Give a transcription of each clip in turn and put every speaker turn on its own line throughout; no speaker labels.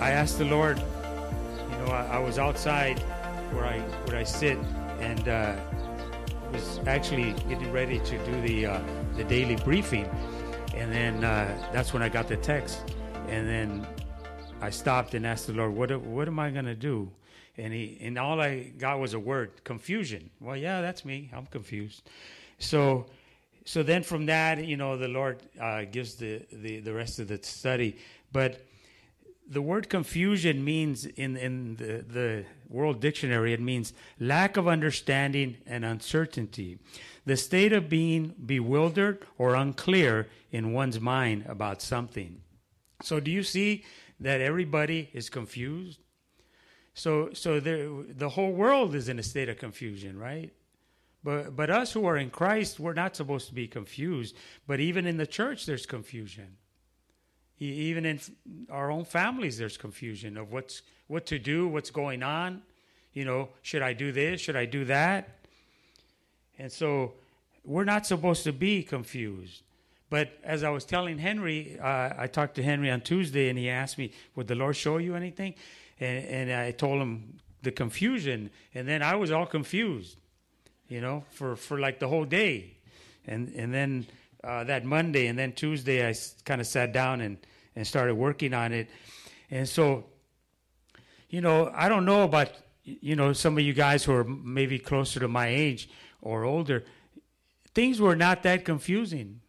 I asked the Lord, you know, I, I was outside where I where I sit and uh, was actually getting ready to do the uh, the daily briefing, and then uh, that's when I got the text, and then I stopped and asked the Lord, what what am I gonna do? And he and all I got was a word, confusion. Well, yeah, that's me. I'm confused. So so then from that, you know, the Lord uh, gives the, the the rest of the study, but the word confusion means in, in the, the world dictionary it means lack of understanding and uncertainty. The state of being bewildered or unclear in one's mind about something. So do you see that everybody is confused? So so the, the whole world is in a state of confusion right? But but us who are in christ we're not supposed to be confused. But even in the church there's confusion even in our own families, there's confusion of what's what to do, what's going on. You know, should I do this? Should I do that? And so we're not supposed to be confused. But as I was telling Henry, uh, I talked to Henry on Tuesday, and he asked me, "Would the Lord show you anything?" And, and I told him the confusion, and then I was all confused, you know, for for like the whole day, and and then uh, that Monday, and then Tuesday I kind of sat down and and started working on it, and so, you know, I don't know about you know some of you guys who are maybe closer to my age or older. Things were not that confusing.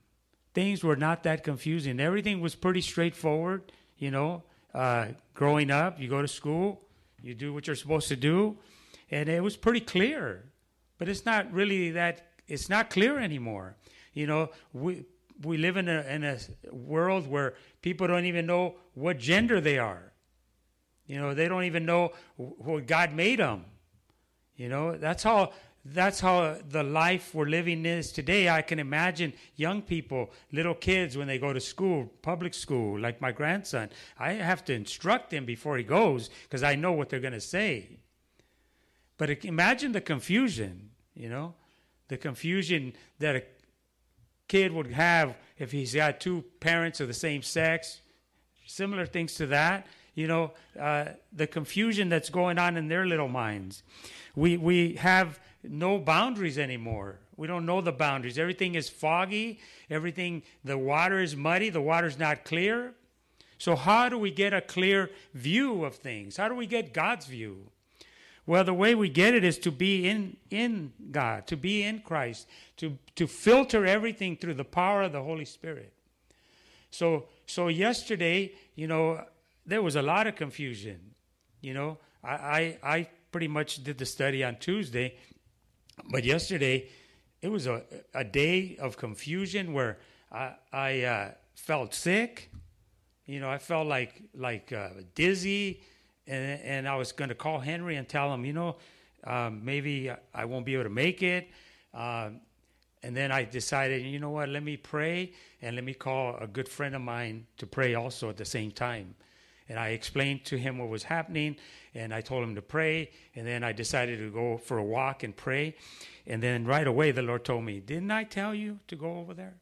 Things were not that confusing. Everything was pretty straightforward. You know, uh, growing up, you go to school, you do what you're supposed to do, and it was pretty clear. But it's not really that. It's not clear anymore. You know, we we live in a in a world where people don't even know what gender they are. You know, they don't even know what God made them. You know, that's how that's how the life we're living is today. I can imagine young people, little kids, when they go to school, public school, like my grandson. I have to instruct him before he goes because I know what they're going to say. But imagine the confusion, you know, the confusion that kid would have if he's got two parents of the same sex, similar things to that. You know, uh, the confusion that's going on in their little minds. We, we have no boundaries anymore. We don't know the boundaries. Everything is foggy. Everything, the water is muddy. The water's not clear. So, how do we get a clear view of things? How do we get God's view? Well, the way we get it is to be in, in God, to be in Christ, to, to filter everything through the power of the Holy Spirit. So, so yesterday, you know, there was a lot of confusion. You know, I, I, I pretty much did the study on Tuesday, but yesterday it was a, a day of confusion where I, I uh, felt sick. You know, I felt like like uh, dizzy and, and I was going to call Henry and tell him, you know, um, maybe I won't be able to make it. Um, and then I decided, you know what, let me pray and let me call a good friend of mine to pray also at the same time. And I explained to him what was happening and I told him to pray. And then I decided to go for a walk and pray. And then right away, the Lord told me, Didn't I tell you to go over there?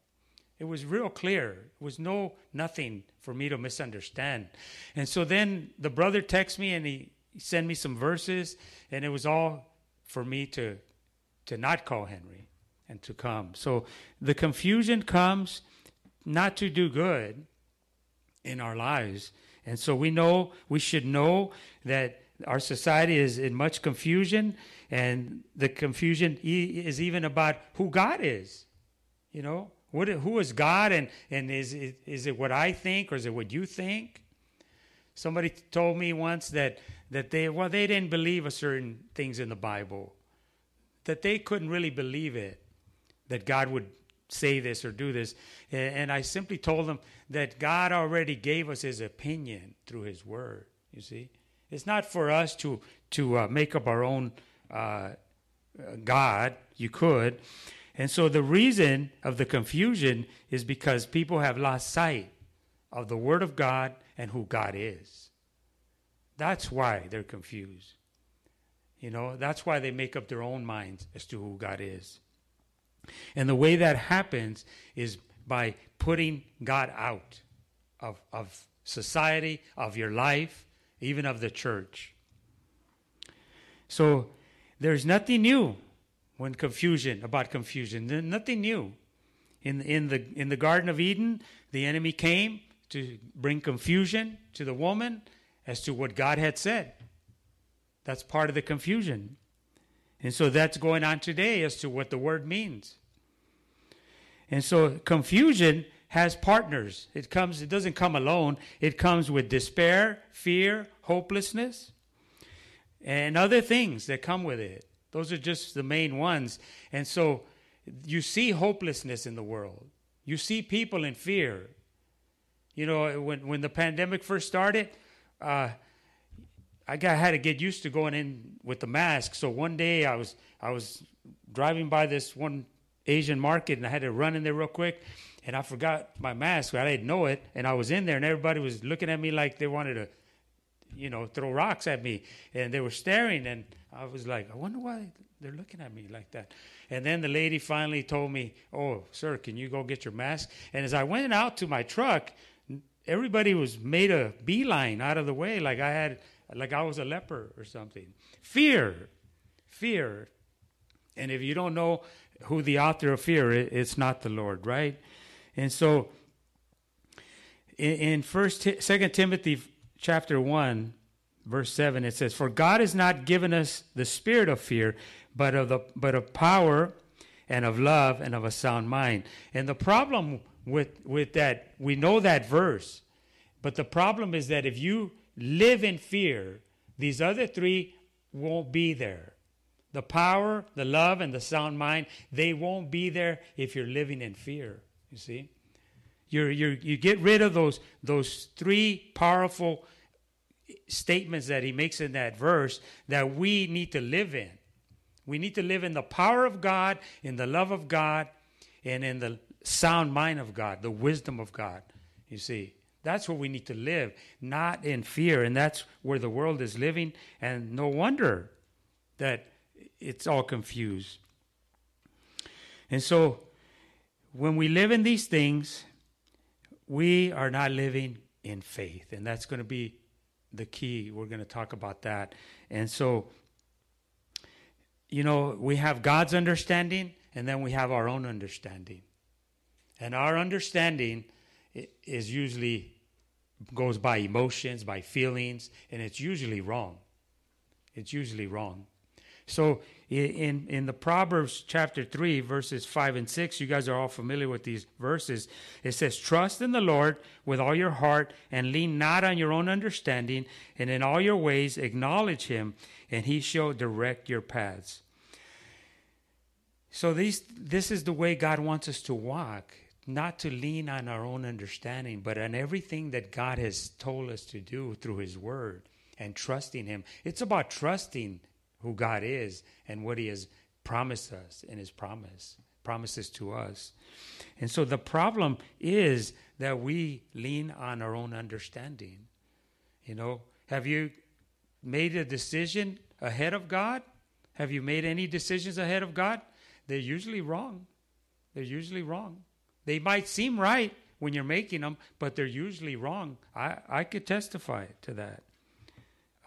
It was real clear. It was no nothing for me to misunderstand. And so then the brother texted me and he, sent me some verses, and it was all for me to to not call Henry and to come. So the confusion comes not to do good in our lives. And so we know we should know that our society is in much confusion and the confusion is even about who God is. You know, what, who is God, and, and is, it, is it what I think, or is it what you think? Somebody told me once that, that they, well, they didn't believe a certain things in the Bible, that they couldn't really believe it, that God would say this or do this. And I simply told them that God already gave us his opinion through his word, you see. It's not for us to, to uh, make up our own uh, God. You could. And so the reason of the confusion is because people have lost sight of the Word of God and who God is. That's why they're confused. You know, that's why they make up their own minds as to who God is. And the way that happens is by putting God out of, of society, of your life, even of the church. So there's nothing new when confusion about confusion. Nothing new. In, in, the, in the Garden of Eden, the enemy came to bring confusion to the woman as to what God had said. That's part of the confusion. And so that's going on today as to what the word means. And so confusion has partners. It comes it doesn't come alone. It comes with despair, fear, hopelessness, and other things that come with it. Those are just the main ones. And so you see hopelessness in the world. You see people in fear. You know, when when the pandemic first started, uh, I got had to get used to going in with the mask. So one day I was I was driving by this one Asian market and I had to run in there real quick and I forgot my mask. I didn't know it and I was in there and everybody was looking at me like they wanted to you know throw rocks at me and they were staring and I was like I wonder why they're looking at me like that. And then the lady finally told me, "Oh, sir, can you go get your mask?" And as I went out to my truck, everybody was made a beeline out of the way like I had like I was a leper or something. Fear, fear. And if you don't know who the author of fear, it's not the Lord, right? And so, in First, Second Timothy chapter one, verse seven, it says, "For God has not given us the spirit of fear, but of the but of power, and of love, and of a sound mind." And the problem with with that, we know that verse, but the problem is that if you live in fear, these other three won't be there. The power, the love, and the sound mind, they won't be there if you're living in fear. You see? You're, you get rid of those, those three powerful statements that he makes in that verse that we need to live in. We need to live in the power of God, in the love of God, and in the sound mind of God, the wisdom of God. You see? That's where we need to live, not in fear. And that's where the world is living. And no wonder that it's all confused. And so, when we live in these things, we are not living in faith. And that's going to be the key. We're going to talk about that. And so, you know, we have God's understanding and then we have our own understanding. And our understanding is usually goes by emotions, by feelings, and it's usually wrong. It's usually wrong. So in in the Proverbs chapter 3 verses 5 and 6 you guys are all familiar with these verses it says trust in the Lord with all your heart and lean not on your own understanding and in all your ways acknowledge him and he shall direct your paths so these this is the way God wants us to walk not to lean on our own understanding, but on everything that God has told us to do through His Word and trusting Him. It's about trusting who God is and what He has promised us in His promise, promises to us. And so the problem is that we lean on our own understanding. You know, have you made a decision ahead of God? Have you made any decisions ahead of God? They're usually wrong. They're usually wrong. They might seem right when you're making them, but they're usually wrong. I, I could testify to that.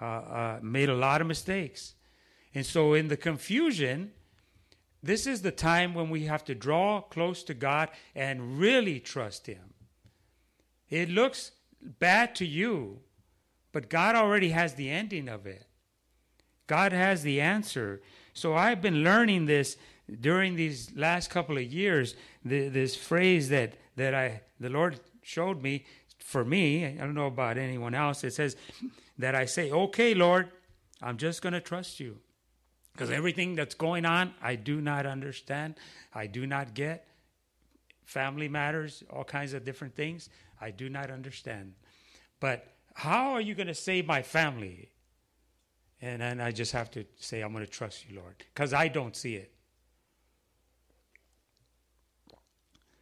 Uh, uh, made a lot of mistakes. And so, in the confusion, this is the time when we have to draw close to God and really trust Him. It looks bad to you, but God already has the ending of it. God has the answer. So I've been learning this during these last couple of years, the, this phrase that, that I the Lord showed me for me, I don't know about anyone else, it says that I say, Okay, Lord, I'm just going to trust you. Because everything that's going on, I do not understand, I do not get. Family matters, all kinds of different things, I do not understand. But how are you going to save my family? And then I just have to say, I'm going to trust you, Lord, because I don't see it.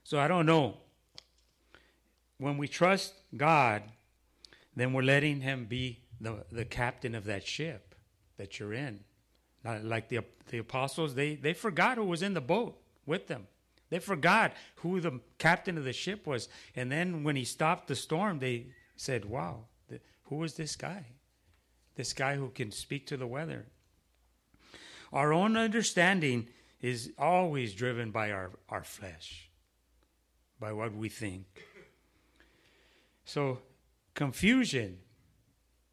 So I don't know. When we trust God, then we're letting Him be the, the captain of that ship that you're in. Like the, the apostles, they, they forgot who was in the boat with them. They forgot who the captain of the ship was. And then when he stopped the storm, they said, Wow, who is this guy? This guy who can speak to the weather. Our own understanding is always driven by our, our flesh, by what we think. So, confusion.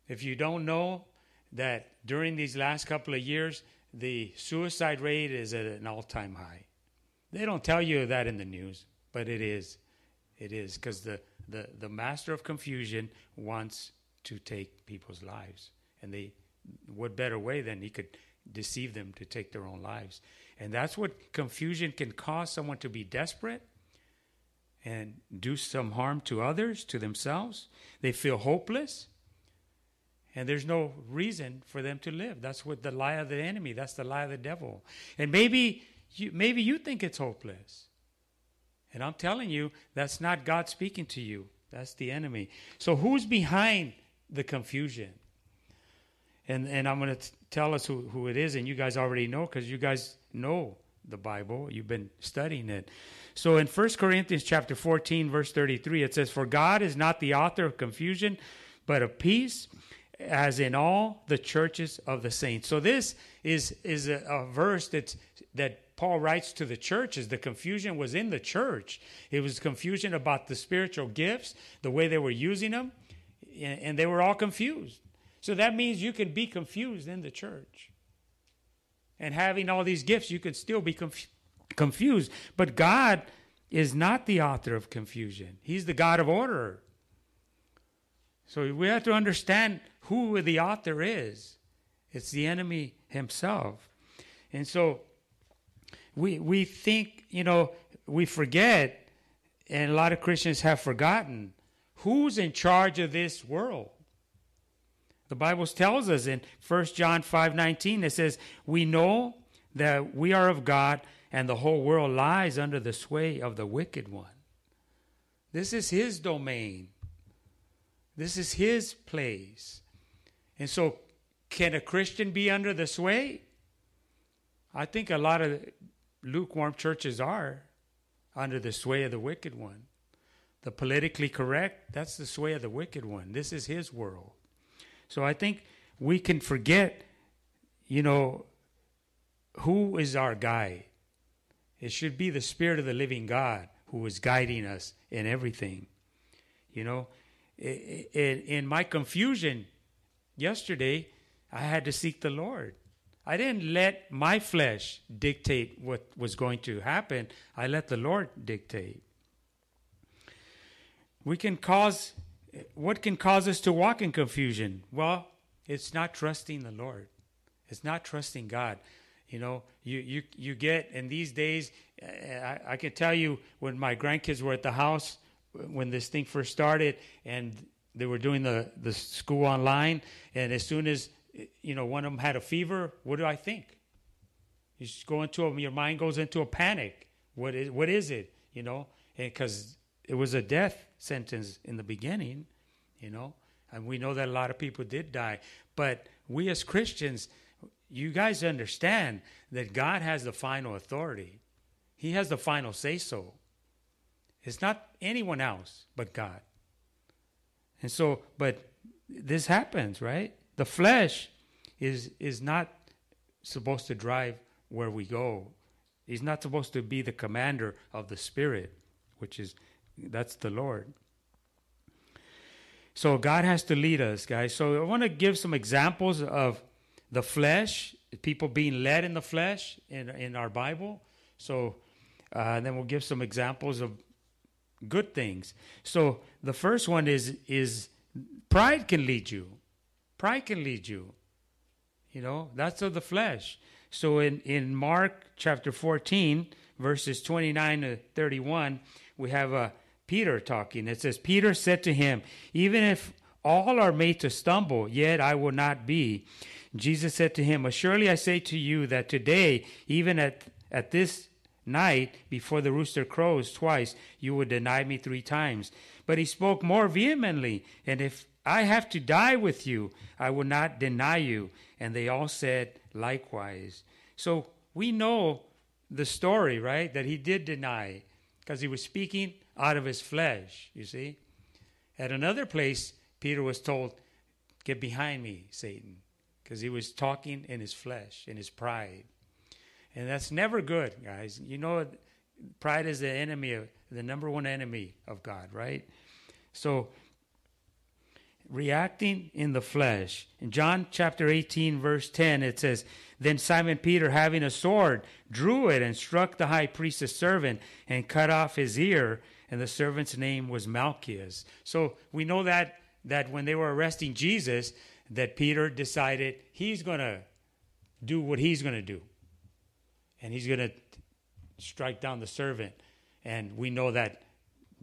If you don't know that during these last couple of years, the suicide rate is at an all time high. They don't tell you that in the news, but it is. It is because the, the, the master of confusion wants to take people's lives. And they, what better way than he could deceive them to take their own lives? And that's what confusion can cause someone to be desperate and do some harm to others, to themselves. They feel hopeless. And there's no reason for them to live. That's what the lie of the enemy. That's the lie of the devil. And maybe you, maybe you think it's hopeless. And I'm telling you, that's not God speaking to you. That's the enemy. So who's behind the confusion? And and I'm going to tell us who, who it is, and you guys already know because you guys know the Bible. You've been studying it. So in 1 Corinthians chapter 14, verse 33, it says, For God is not the author of confusion, but of peace, as in all the churches of the saints. So this is is a, a verse that's that Paul writes to the churches. The confusion was in the church. It was confusion about the spiritual gifts, the way they were using them, and they were all confused. So that means you can be confused in the church. And having all these gifts, you can still be conf- confused. But God is not the author of confusion, He's the God of order. So we have to understand who the author is. It's the enemy himself. And so we we think, you know, we forget, and a lot of Christians have forgotten who's in charge of this world. The Bible tells us in 1 John 5 19, it says, We know that we are of God, and the whole world lies under the sway of the wicked one. This is his domain. This is his place. And so, can a Christian be under the sway? I think a lot of lukewarm churches are under the sway of the wicked one. The politically correct, that's the sway of the wicked one. This is his world. So I think we can forget, you know, who is our guide. It should be the Spirit of the living God who is guiding us in everything. You know, in my confusion yesterday, I had to seek the Lord. I didn't let my flesh dictate what was going to happen. I let the Lord dictate. We can cause, what can cause us to walk in confusion? Well, it's not trusting the Lord. It's not trusting God. You know, you, you, you get, in these days, I, I can tell you when my grandkids were at the house, when this thing first started, and they were doing the, the school online, and as soon as you know, one of them had a fever. What do I think? You just go into a, your mind goes into a panic. What is what is it? You know, because it was a death sentence in the beginning. You know, and we know that a lot of people did die. But we as Christians, you guys understand that God has the final authority. He has the final say so. It's not anyone else but God. And so, but this happens, right? The flesh is is not supposed to drive where we go. He's not supposed to be the commander of the spirit, which is that's the Lord. So God has to lead us, guys. So I want to give some examples of the flesh, people being led in the flesh in in our Bible. So uh, then we'll give some examples of good things. So the first one is is pride can lead you. Pride can lead you. You know, that's of the flesh. So in, in Mark chapter 14, verses 29 to 31, we have uh, Peter talking. It says, Peter said to him, Even if all are made to stumble, yet I will not be. Jesus said to him, Surely I say to you that today, even at, at this night, before the rooster crows twice, you will deny me three times. But he spoke more vehemently, and if I have to die with you. I will not deny you. And they all said likewise. So we know the story, right? That he did deny because he was speaking out of his flesh, you see. At another place, Peter was told, Get behind me, Satan. Because he was talking in his flesh, in his pride. And that's never good, guys. You know, pride is the enemy, of, the number one enemy of God, right? So, reacting in the flesh. In John chapter 18, verse 10, it says, Then Simon Peter, having a sword, drew it and struck the high priest's servant and cut off his ear. And the servant's name was Malchus. So we know that that when they were arresting Jesus, that Peter decided he's going to do what he's going to do. And he's going to strike down the servant. And we know that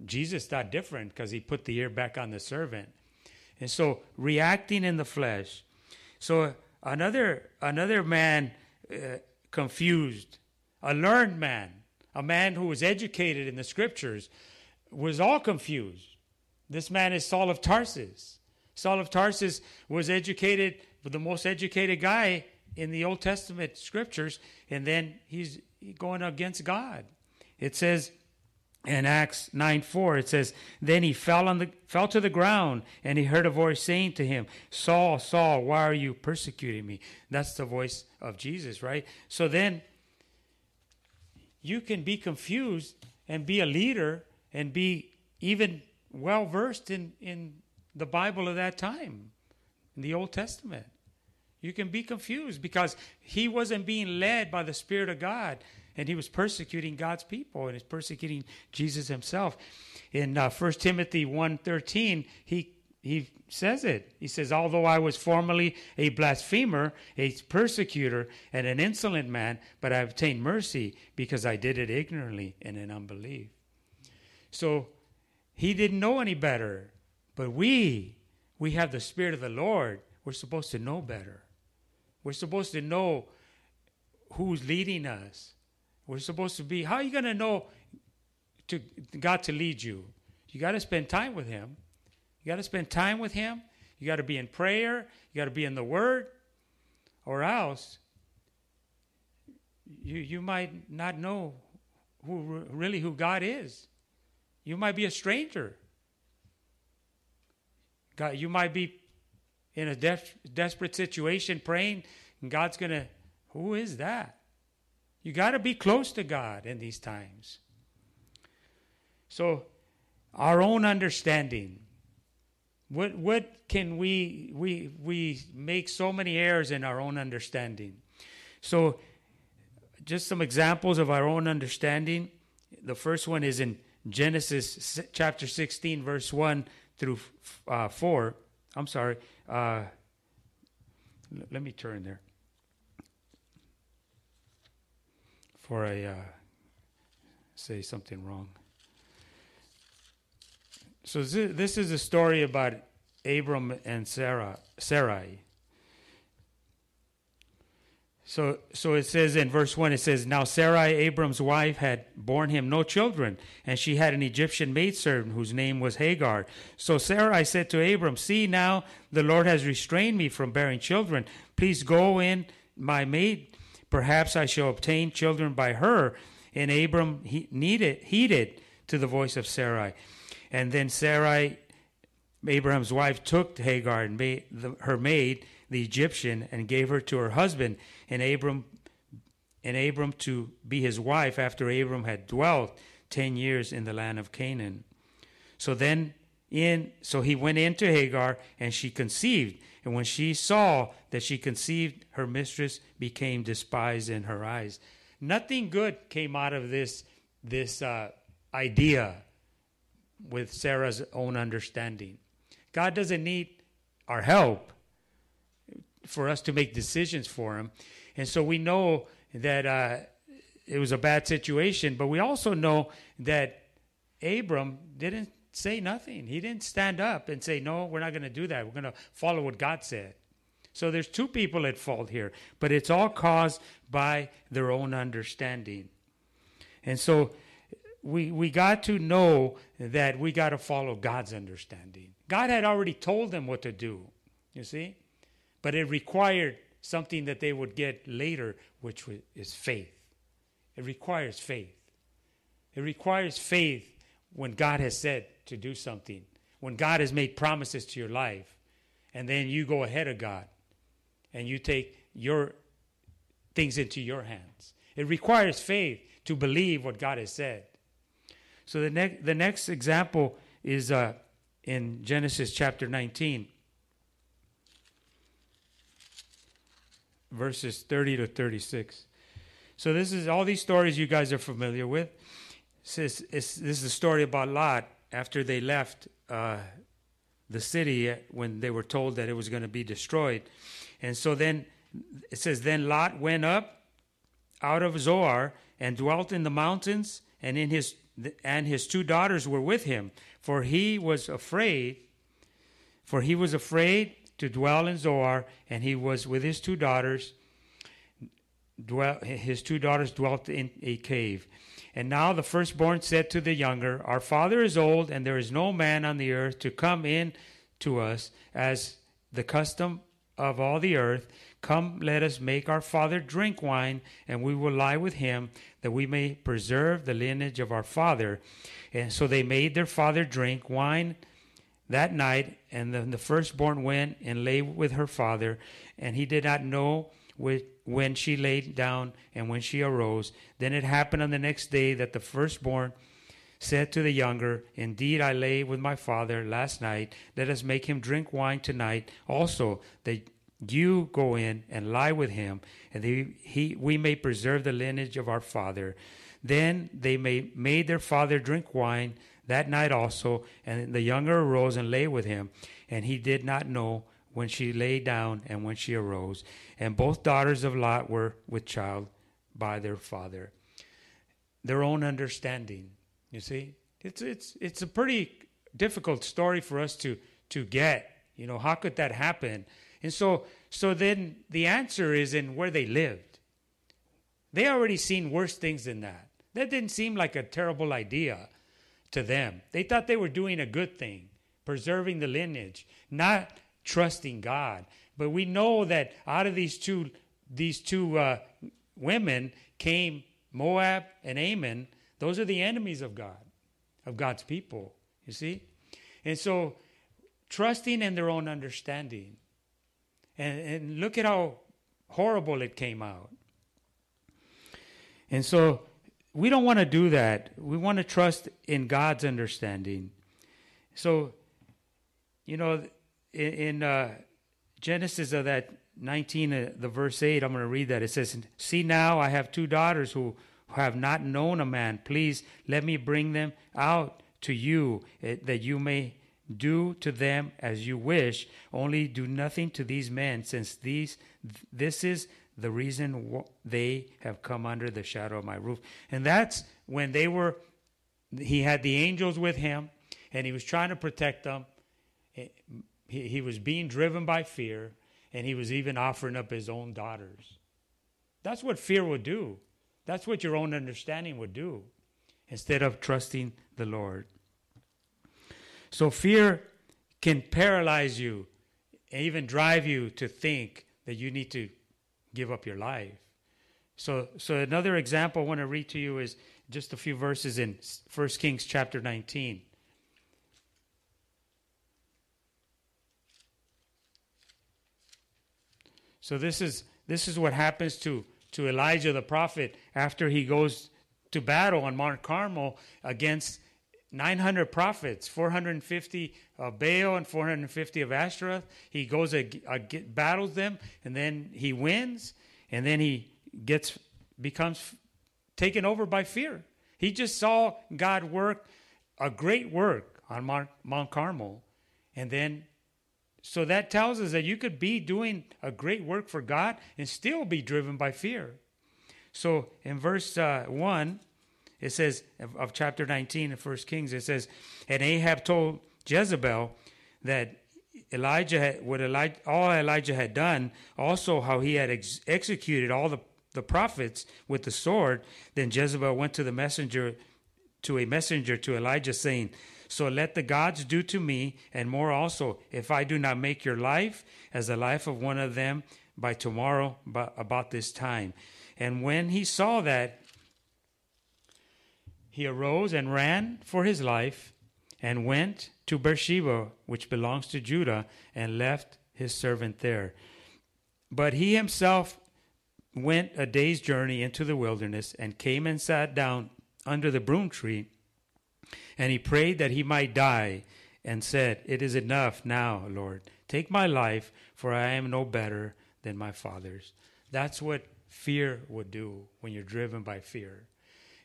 Jesus thought different because he put the ear back on the servant. And so reacting in the flesh. So another another man uh, confused, a learned man, a man who was educated in the scriptures, was all confused. This man is Saul of Tarsus. Saul of Tarsus was educated, the most educated guy in the Old Testament scriptures, and then he's going against God. It says in Acts 9 4, it says, Then he fell, on the, fell to the ground, and he heard a voice saying to him, Saul, Saul, why are you persecuting me? That's the voice of Jesus, right? So then you can be confused and be a leader and be even well versed in, in the Bible of that time, in the Old Testament. You can be confused because he wasn't being led by the Spirit of God and he was persecuting God's people and he's persecuting Jesus himself. In uh, 1 Timothy 1.13, he, he says it. He says, Although I was formerly a blasphemer, a persecutor, and an insolent man, but I obtained mercy because I did it ignorantly and in unbelief. So he didn't know any better. But we, we have the Spirit of the Lord. We're supposed to know better. We're supposed to know who's leading us. We're supposed to be, how are you going to know to God to lead you? You got to spend time with Him. You got to spend time with Him. You got to be in prayer. You got to be in the Word. Or else, you, you might not know who really who God is. You might be a stranger. God, you might be in a desperate situation praying, and God's going to, who is that? You got to be close to God in these times. So, our own understanding. What what can we we we make so many errors in our own understanding? So, just some examples of our own understanding. The first one is in Genesis chapter 16, verse 1 through uh, 4. I'm sorry. Uh, l- let me turn there. Before I uh, say something wrong. So this is a story about Abram and Sarah, Sarai. So, so it says in verse 1, it says, Now Sarai, Abram's wife, had borne him no children, and she had an Egyptian maidservant whose name was Hagar. So Sarai said to Abram, See, now the Lord has restrained me from bearing children. Please go in, my maid. Perhaps I shall obtain children by her. And Abram he needed, heeded to the voice of Sarai. And then Sarai, Abraham's wife, took Hagar and made the, her maid, the Egyptian, and gave her to her husband and Abram and Abram to be his wife after Abram had dwelt 10 years in the land of Canaan. So then in so he went into Hagar and she conceived and when she saw that she conceived her mistress became despised in her eyes. Nothing good came out of this this uh, idea with Sarah's own understanding. God doesn't need our help for us to make decisions for him. And so we know that uh, it was a bad situation, but we also know that Abram didn't say nothing. He didn't stand up and say, No, we're not going to do that. We're going to follow what God said. So there's two people at fault here, but it's all caused by their own understanding. And so we, we got to know that we got to follow God's understanding. God had already told them what to do, you see? But it required something that they would get later, which is faith. It requires faith. It requires faith when God has said to do something, when God has made promises to your life. and then you go ahead of God and you take your things into your hands. It requires faith to believe what God has said. So the next the next example is uh, in Genesis chapter 19, verses 30 to 36. So this is all these stories you guys are familiar with. This is, this is a story about Lot after they left uh, the city when they were told that it was going to be destroyed. And so then it says, Then Lot went up out of Zoar and dwelt in the mountains, and in his and his two daughters were with him, for he was afraid, for he was afraid to dwell in Zoar, and he was with his two daughters. Dwell, his two daughters dwelt in a cave. And now the firstborn said to the younger, Our father is old, and there is no man on the earth to come in to us, as the custom of all the earth. Come, let us make our father drink wine, and we will lie with him, that we may preserve the lineage of our father. And so they made their father drink wine that night, and then the firstborn went and lay with her father, and he did not know when she laid down and when she arose. Then it happened on the next day that the firstborn said to the younger, Indeed, I lay with my father last night. Let us make him drink wine tonight also, that you go in and lie with him, and he, he, we may preserve the lineage of our father. Then they made their father drink wine that night also, and the younger arose and lay with him, and he did not know when she lay down and when she arose. And both daughters of Lot were with child by their father. Their own understanding, you see? It's, it's, it's a pretty difficult story for us to, to get. You know, how could that happen? And so, so then the answer is in where they lived. They already seen worse things than that. That didn't seem like a terrible idea to them. They thought they were doing a good thing, preserving the lineage, not trusting God. But we know that out of these two these two uh, women came Moab and Ammon. Those are the enemies of God, of God's people. You see, and so trusting in their own understanding. And, and look at how horrible it came out. And so we don't want to do that. We want to trust in God's understanding. So, you know, in, in uh, Genesis of that 19, uh, the verse 8, I'm going to read that. It says, See now, I have two daughters who have not known a man. Please let me bring them out to you, uh, that you may do to them as you wish, only do nothing to these men, since these this is the reason they have come under the shadow of my roof. And that's when they were he had the angels with him and he was trying to protect them. Eh, he, he was being driven by fear and he was even offering up his own daughters. That's what fear would do. That's what your own understanding would do instead of trusting the Lord. So fear can paralyze you and even drive you to think that you need to give up your life. So, so another example I want to read to you is just a few verses in 1 Kings chapter 19. So this is this is what happens to to Elijah the prophet after he goes to battle on Mount Carmel against 900 prophets, 450 of Baal and 450 of Ashtoreth. He goes battles them, and then he wins, and then he gets becomes taken over by fear. He just saw God work a great work on Mount Carmel, and then so that tells us that you could be doing a great work for God and still be driven by fear. So in verse uh, 1, it says of, of chapter 19 of First Kings, it says, and Ahab told Jezebel that Elijah had, what Elijah, all Elijah had done, also how he had ex- executed all the, the prophets with the sword. Then Jezebel went to the messenger, to a messenger to Elijah, saying, So let the gods do to me, and more also, if I do not make your life as the life of one of them by tomorrow, about this time. And when he saw that, he arose and ran for his life and went to Beersheba, which belongs to Judah, and left his servant there. But he himself went a day's journey into the wilderness and came and sat down under the broom tree. And he prayed that he might die and said, It is enough now, Lord. Take my life, for I am no better than my father's. That's what fear would do when you're driven by fear.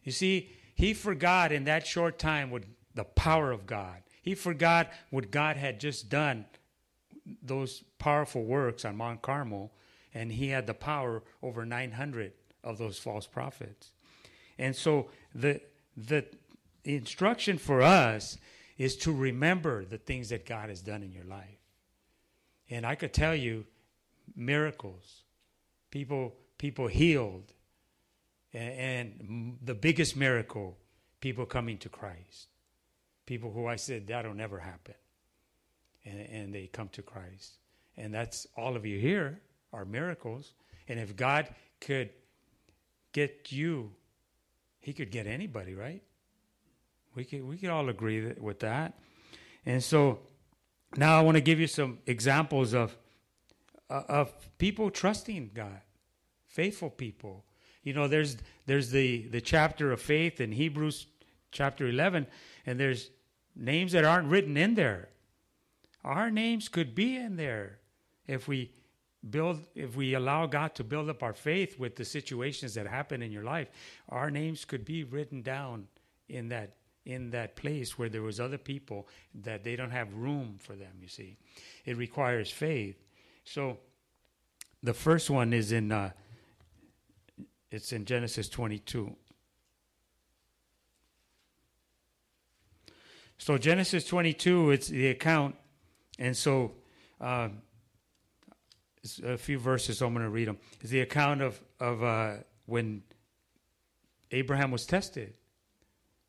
You see, he forgot in that short time what the power of God. He forgot what God had just done, those powerful works on Mount Carmel, and he had the power over 900 of those false prophets. And so the the instruction for us is to remember the things that God has done in your life. And I could tell you miracles, people people healed, and, the biggest miracle, people coming to Christ. People who I said that'll never happen, and, and they come to Christ. And that's all of you here are miracles. And if God could get you, He could get anybody, right? We could we could all agree with that. And so now I want to give you some examples of uh, of people trusting God, faithful people. You know, there's there's the the chapter of faith in Hebrews chapter 11 and there's names that aren't written in there. Our names could be in there if we build if we allow God to build up our faith with the situations that happen in your life. Our names could be written down in that in that place where there was other people that they don't have room for them you see it requires faith so the first one is in uh, it's in genesis 22 so genesis 22 it's the account. And so uh, a few verses so i'm going to read them it's the account of of uh, when abraham was tested.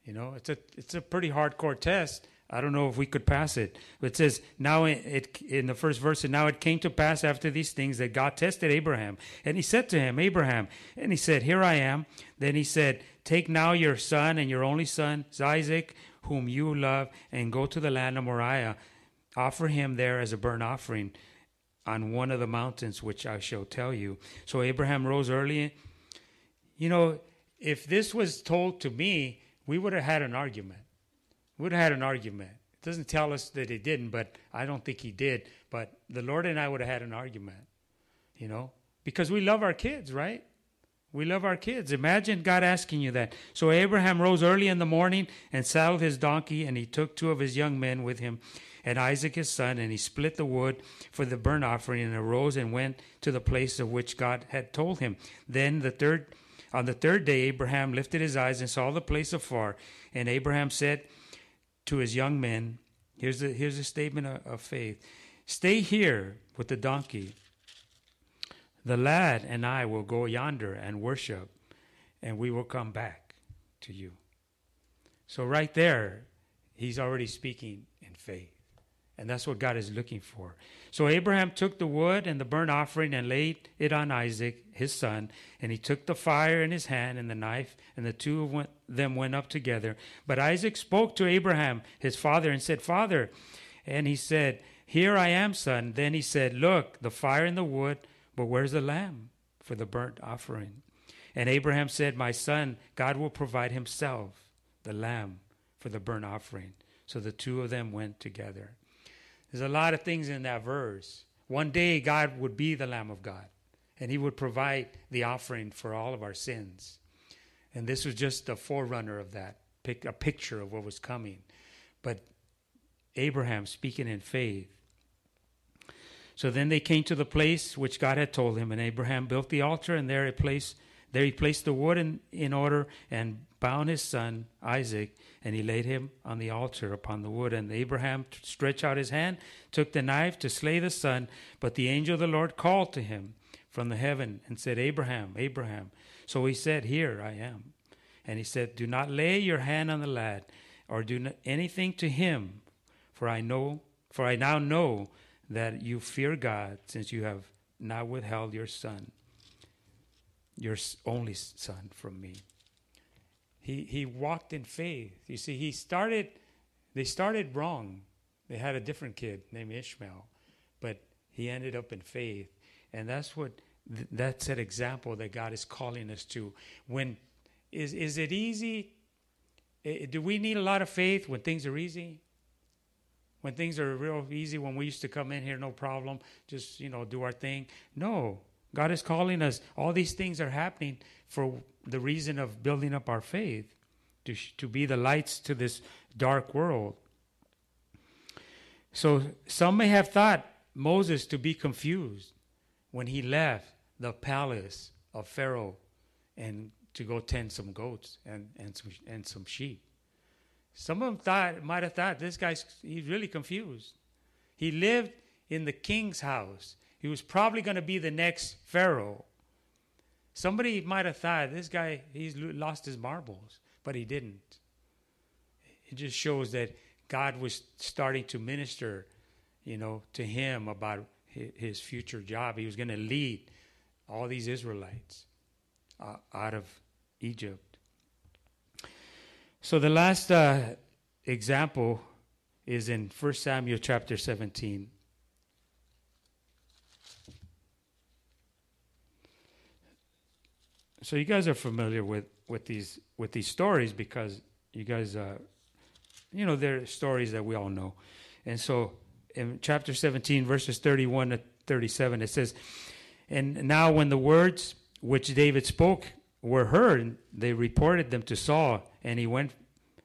You know, it's a it's a pretty hardcore test. I don't know if we could pass it. But it says now it in the first verse, and now it came to pass after these things that God tested Abraham, and He said to him, Abraham, and He said, Here I am. Then He said, Take now your son and your only son, Isaac, whom you love, and go to the land of Moriah. Offer him there as a burnt offering on one of the mountains which I shall tell you. So Abraham rose early. You know, if this was told to me, we would have had an argument. Would have had an argument. It doesn't tell us that he didn't, but I don't think he did. But the Lord and I would have had an argument, you know, because we love our kids, right? We love our kids. Imagine God asking you that. So Abraham rose early in the morning and saddled his donkey, and he took two of his young men with him, and Isaac his son, and he split the wood for the burnt offering, and arose and went to the place of which God had told him. Then the third on the third day, Abraham lifted his eyes and saw the place afar. And Abraham said to his young men, Here's a, here's a statement of, of faith Stay here with the donkey. The lad and I will go yonder and worship, and we will come back to you. So, right there, he's already speaking in faith. And that's what God is looking for. So Abraham took the wood and the burnt offering and laid it on Isaac, his son, and he took the fire in his hand and the knife, and the two of them went up together. But Isaac spoke to Abraham, his father, and said, Father, and he said, Here I am, son. Then he said, Look, the fire and the wood, but where's the lamb for the burnt offering? And Abraham said, My son, God will provide himself the lamb for the burnt offering. So the two of them went together. There's a lot of things in that verse. One day, God would be the Lamb of God, and He would provide the offering for all of our sins. And this was just a forerunner of that, a picture of what was coming. But Abraham speaking in faith. So then they came to the place which God had told him, and Abraham built the altar, and there a placed, there he placed the wood in, in order and bound his son Isaac and he laid him on the altar upon the wood. And Abraham stretched out his hand, took the knife to slay the son. But the angel of the Lord called to him from the heaven and said, Abraham, Abraham. So he said, Here I am. And he said, Do not lay your hand on the lad, or do anything to him, for I know, for I now know that you fear God, since you have not withheld your son, your only son, from me he, he walked in faith. You see, he started, they started wrong. They had a different kid named Ishmael, but he ended up in faith. And that's what th- that's an example that God is calling us to. When is is it easy? Do we need a lot of faith when things are easy? When things are real easy, when we used to come in here, no problem, just you know, do our thing. No, God is calling us. All these things are happening for the reason of building up our faith, to to be the lights to this dark world. So some may have thought Moses to be confused when he left the palace of Pharaoh and to go tend some goats and, and, some, and some sheep. Some of them thought, might have thought this guy's he's really confused. He lived in the king's house. He was probably going to be the next Pharaoh. Somebody might have thought this guy he's lost his marbles, but he didn't. It just shows that God was starting to minister, you know, to him about his future job. He was going to lead all these Israelites uh, out of Egypt. So the last uh, example is in 1 Samuel chapter 17. So you guys are familiar with, with these with these stories because you guys uh, you know, they're stories that we all know. And so in chapter 17, verses 31 to 37, it says, And now when the words which David spoke were heard, they reported them to Saul, and he went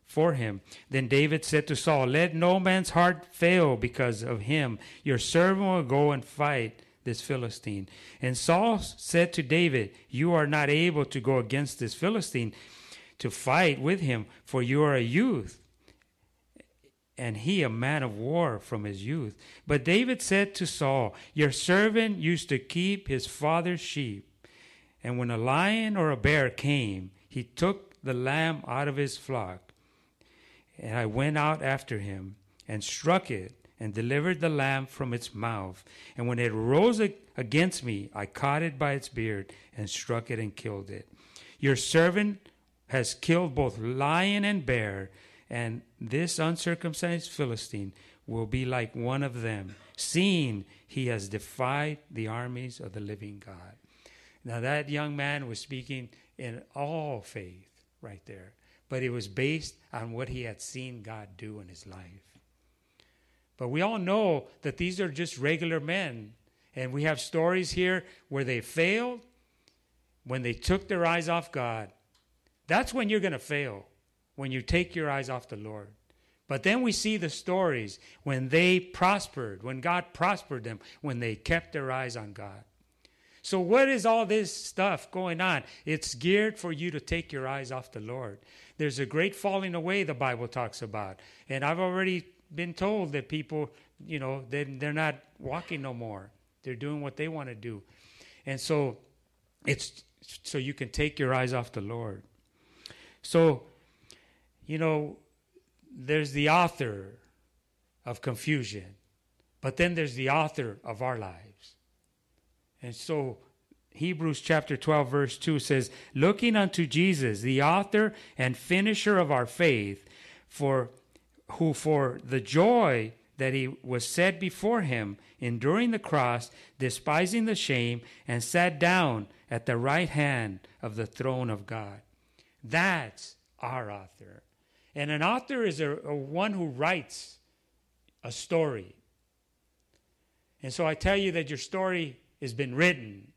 for him. Then David said to Saul, Let no man's heart fail because of him. Your servant will go and fight this Philistine. And Saul said to David, You are not able to go against this Philistine to fight with him, for you are a youth and he a man of war from his youth. But David said to Saul, Your servant used to keep his father's sheep, and when a lion or a bear came, he took the lamb out of his flock. And I went out after him and struck it and delivered the lamb from its mouth. And when it rose against me, I caught it by its beard and struck it and killed it. Your servant has killed both lion and bear and this uncircumcised Philistine will be like one of them, seeing he has defied the armies of the living God. Now, that young man was speaking in all faith right there, but it was based on what he had seen God do in his life. But we all know that these are just regular men. And we have stories here where they failed when they took their eyes off God. That's when you're going to fail when you take your eyes off the Lord. But then we see the stories when they prospered, when God prospered them, when they kept their eyes on God. So, what is all this stuff going on? It's geared for you to take your eyes off the Lord. There's a great falling away the Bible talks about. And I've already been told that people, you know, they, they're not walking no more. They're doing what they want to do. And so, it's so you can take your eyes off the Lord. So, you know, there's the author of confusion, but then there's the author of our lives. And so Hebrews chapter 12, verse 2 says, Looking unto Jesus, the author and finisher of our faith, for who for the joy that he was set before him, enduring the cross, despising the shame, and sat down at the right hand of the throne of God. That's our author. And an author is a, a one who writes a story. And so I tell you that your story has been written.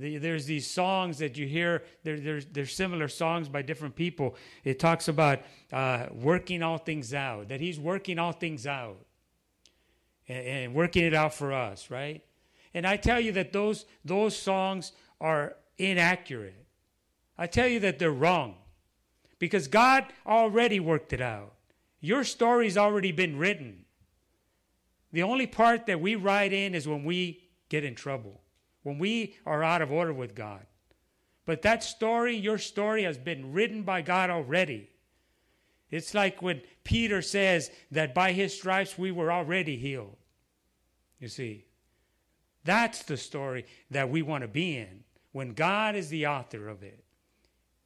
There's these songs that you hear, there's similar songs by different people. It talks about uh, working all things out, that He's working all things out and, and working it out for us, right? And I tell you that those, those songs are inaccurate. I tell you that they're wrong because God already worked it out. Your story's already been written. The only part that we write in is when we get in trouble, when we are out of order with God. But that story, your story, has been written by God already. It's like when Peter says that by his stripes we were already healed. You see, that's the story that we want to be in when God is the author of it,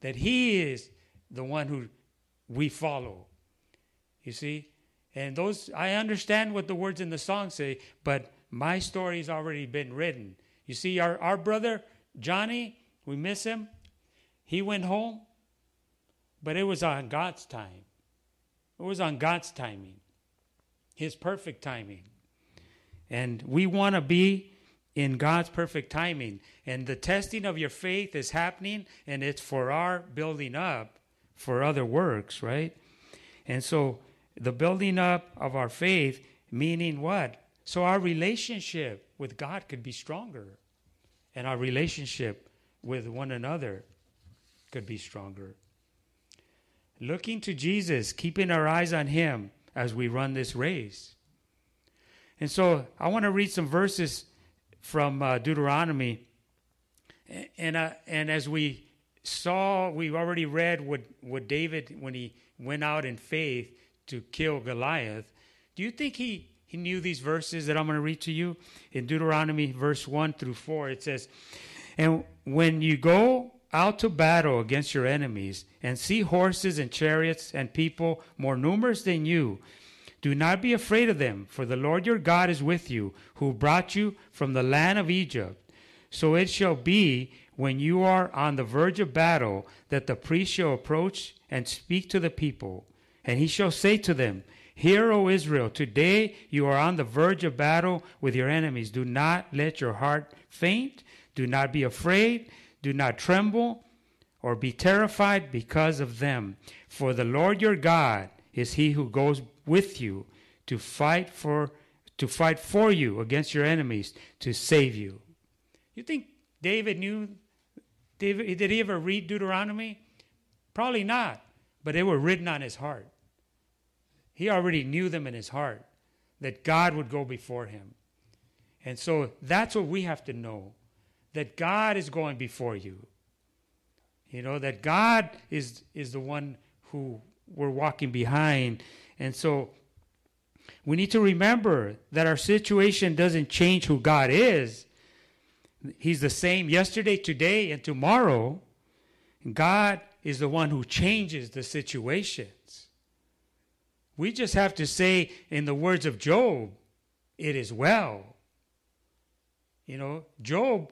that he is the one who we follow. You see? And those, I understand what the words in the song say, but My story's already been written. You see, our, our brother Johnny, we miss him. He went home, but it was on God's time. It was on God's timing, His perfect timing. And we want to be in God's perfect timing. And the testing of your faith is happening, and it's for our building up for other works, right? And so the building up of our faith, meaning what? So our relationship with God could be stronger, and our relationship with one another could be stronger. Looking to Jesus, keeping our eyes on Him as we run this race. And so I want to read some verses from uh, Deuteronomy. And, uh, and as we saw, we already read what, what David, when he went out in faith to kill Goliath, do you think he, he knew these verses that I'm going to read to you? In Deuteronomy, verse 1 through 4, it says, And when you go out to battle against your enemies and see horses and chariots and people more numerous than you, do not be afraid of them, for the Lord your God is with you, who brought you from the land of Egypt. So it shall be when you are on the verge of battle that the priest shall approach and speak to the people. And he shall say to them, Hear, O Israel, today you are on the verge of battle with your enemies. Do not let your heart faint. Do not be afraid. Do not tremble or be terrified because of them. For the Lord your God is he who goes with you to fight for to fight for you against your enemies to save you. You think David knew David did he ever read Deuteronomy? Probably not, but they were written on his heart. He already knew them in his heart that God would go before him. And so that's what we have to know that God is going before you. You know, that God is, is the one who we're walking behind and so we need to remember that our situation doesn't change who God is. He's the same yesterday, today, and tomorrow. God is the one who changes the situations. We just have to say, in the words of Job, it is well. You know, Job,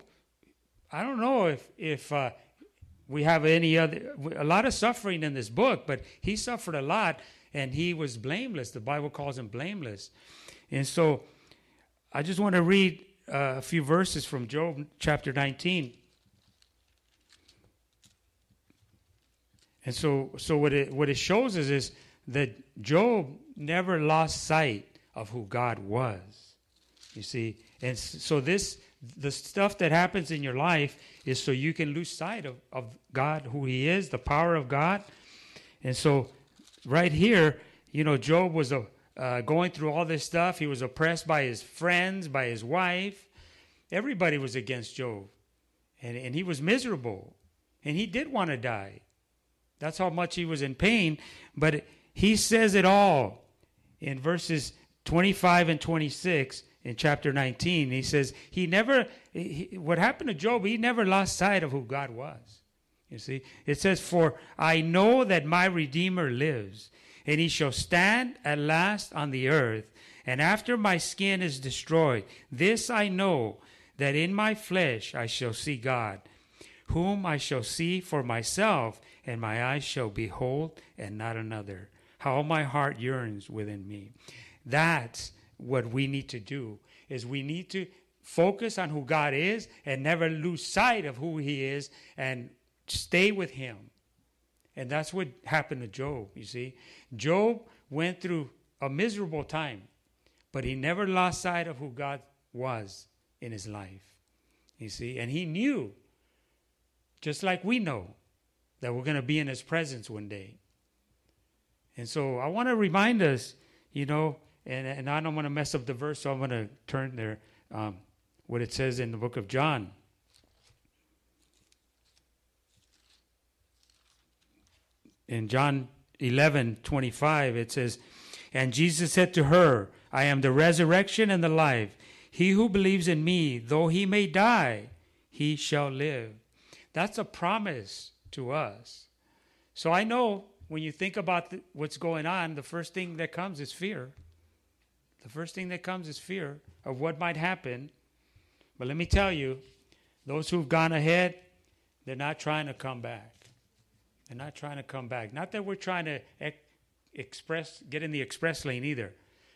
I don't know if, if uh, we have any other, a lot of suffering in this book, but he suffered a lot and he was blameless. The Bible calls him blameless. And so I just want to read uh, a few verses from Job chapter 19. And so, so what it what it shows us is that Job never lost sight of who God was. You see, and so this the stuff that happens in your life is so you can lose sight of, of God, who He is, the power of God. And so right here, you know, Job was a, uh, going through all this stuff. He was oppressed by his friends, by his wife. Everybody was against Job. And, and he was miserable. And he did want to die. That's how much he was in pain. But he says it all in verses 25 and 26 in chapter 19. He says, He never, he, what happened to Job, he never lost sight of who God was. You see, it says, For I know that my Redeemer lives, and he shall stand at last on the earth. And after my skin is destroyed, this I know, that in my flesh I shall see God, whom I shall see for myself, and my eyes shall behold, and not another. How my heart yearns within me. That's what we need to do, is we need to focus on who God is and never lose sight of who he is and Stay with him. And that's what happened to Job, you see. Job went through a miserable time, but he never lost sight of who God was in his life. You see, and he knew, just like we know, that we're going to be in his presence one day. And so I want to remind us, you know, and, and I don't want to mess up the verse, so I'm going to turn there, um, what it says in the book of John. in John 11 25, it says, And Jesus said to her, I am the resurrection and the life. He who believes in me, though he may die, he shall live. That's a promise to us. So I know when you think about the, what's going on, the first thing that comes is fear. The first thing that comes is fear of what might happen. But let me tell you, those who've gone ahead, they're not trying to come back. They're not trying to come back. Not that we're trying to express, get in the express lane either.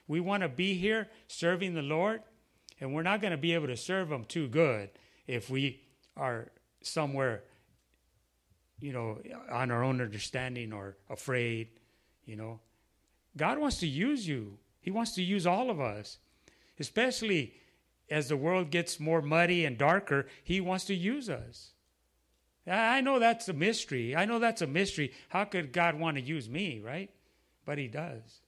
We want to be here serving the Lord, and we're not going to be able to serve Him too good if we are somewhere, you know, on our own understanding or afraid, you know. God wants to use you. He wants to use all of us, especially as the world gets more muddy and darker. He wants to use us. I know that's a mystery. I know that's a mystery. How could God want to use me, right? But He does.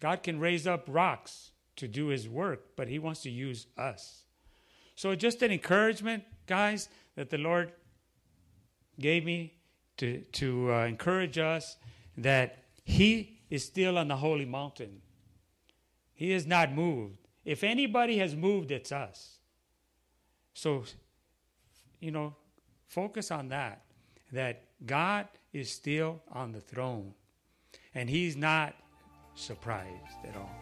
God can raise up rocks to do His work, but He wants to use us. So, just an encouragement, guys, that the Lord gave me to, to uh, encourage us that He is still on the holy mountain. He is not moved. If anybody has moved, it's us. So, you know, focus on that, that God is still on the throne and He's not surprised at all.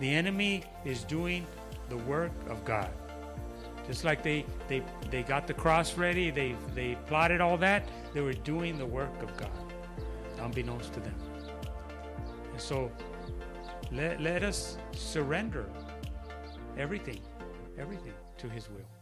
The enemy is doing the work of God. Just like they, they, they got the cross ready, they, they plotted all that, they were doing the work of God, unbeknownst to them. And so let, let us surrender everything, everything to His will.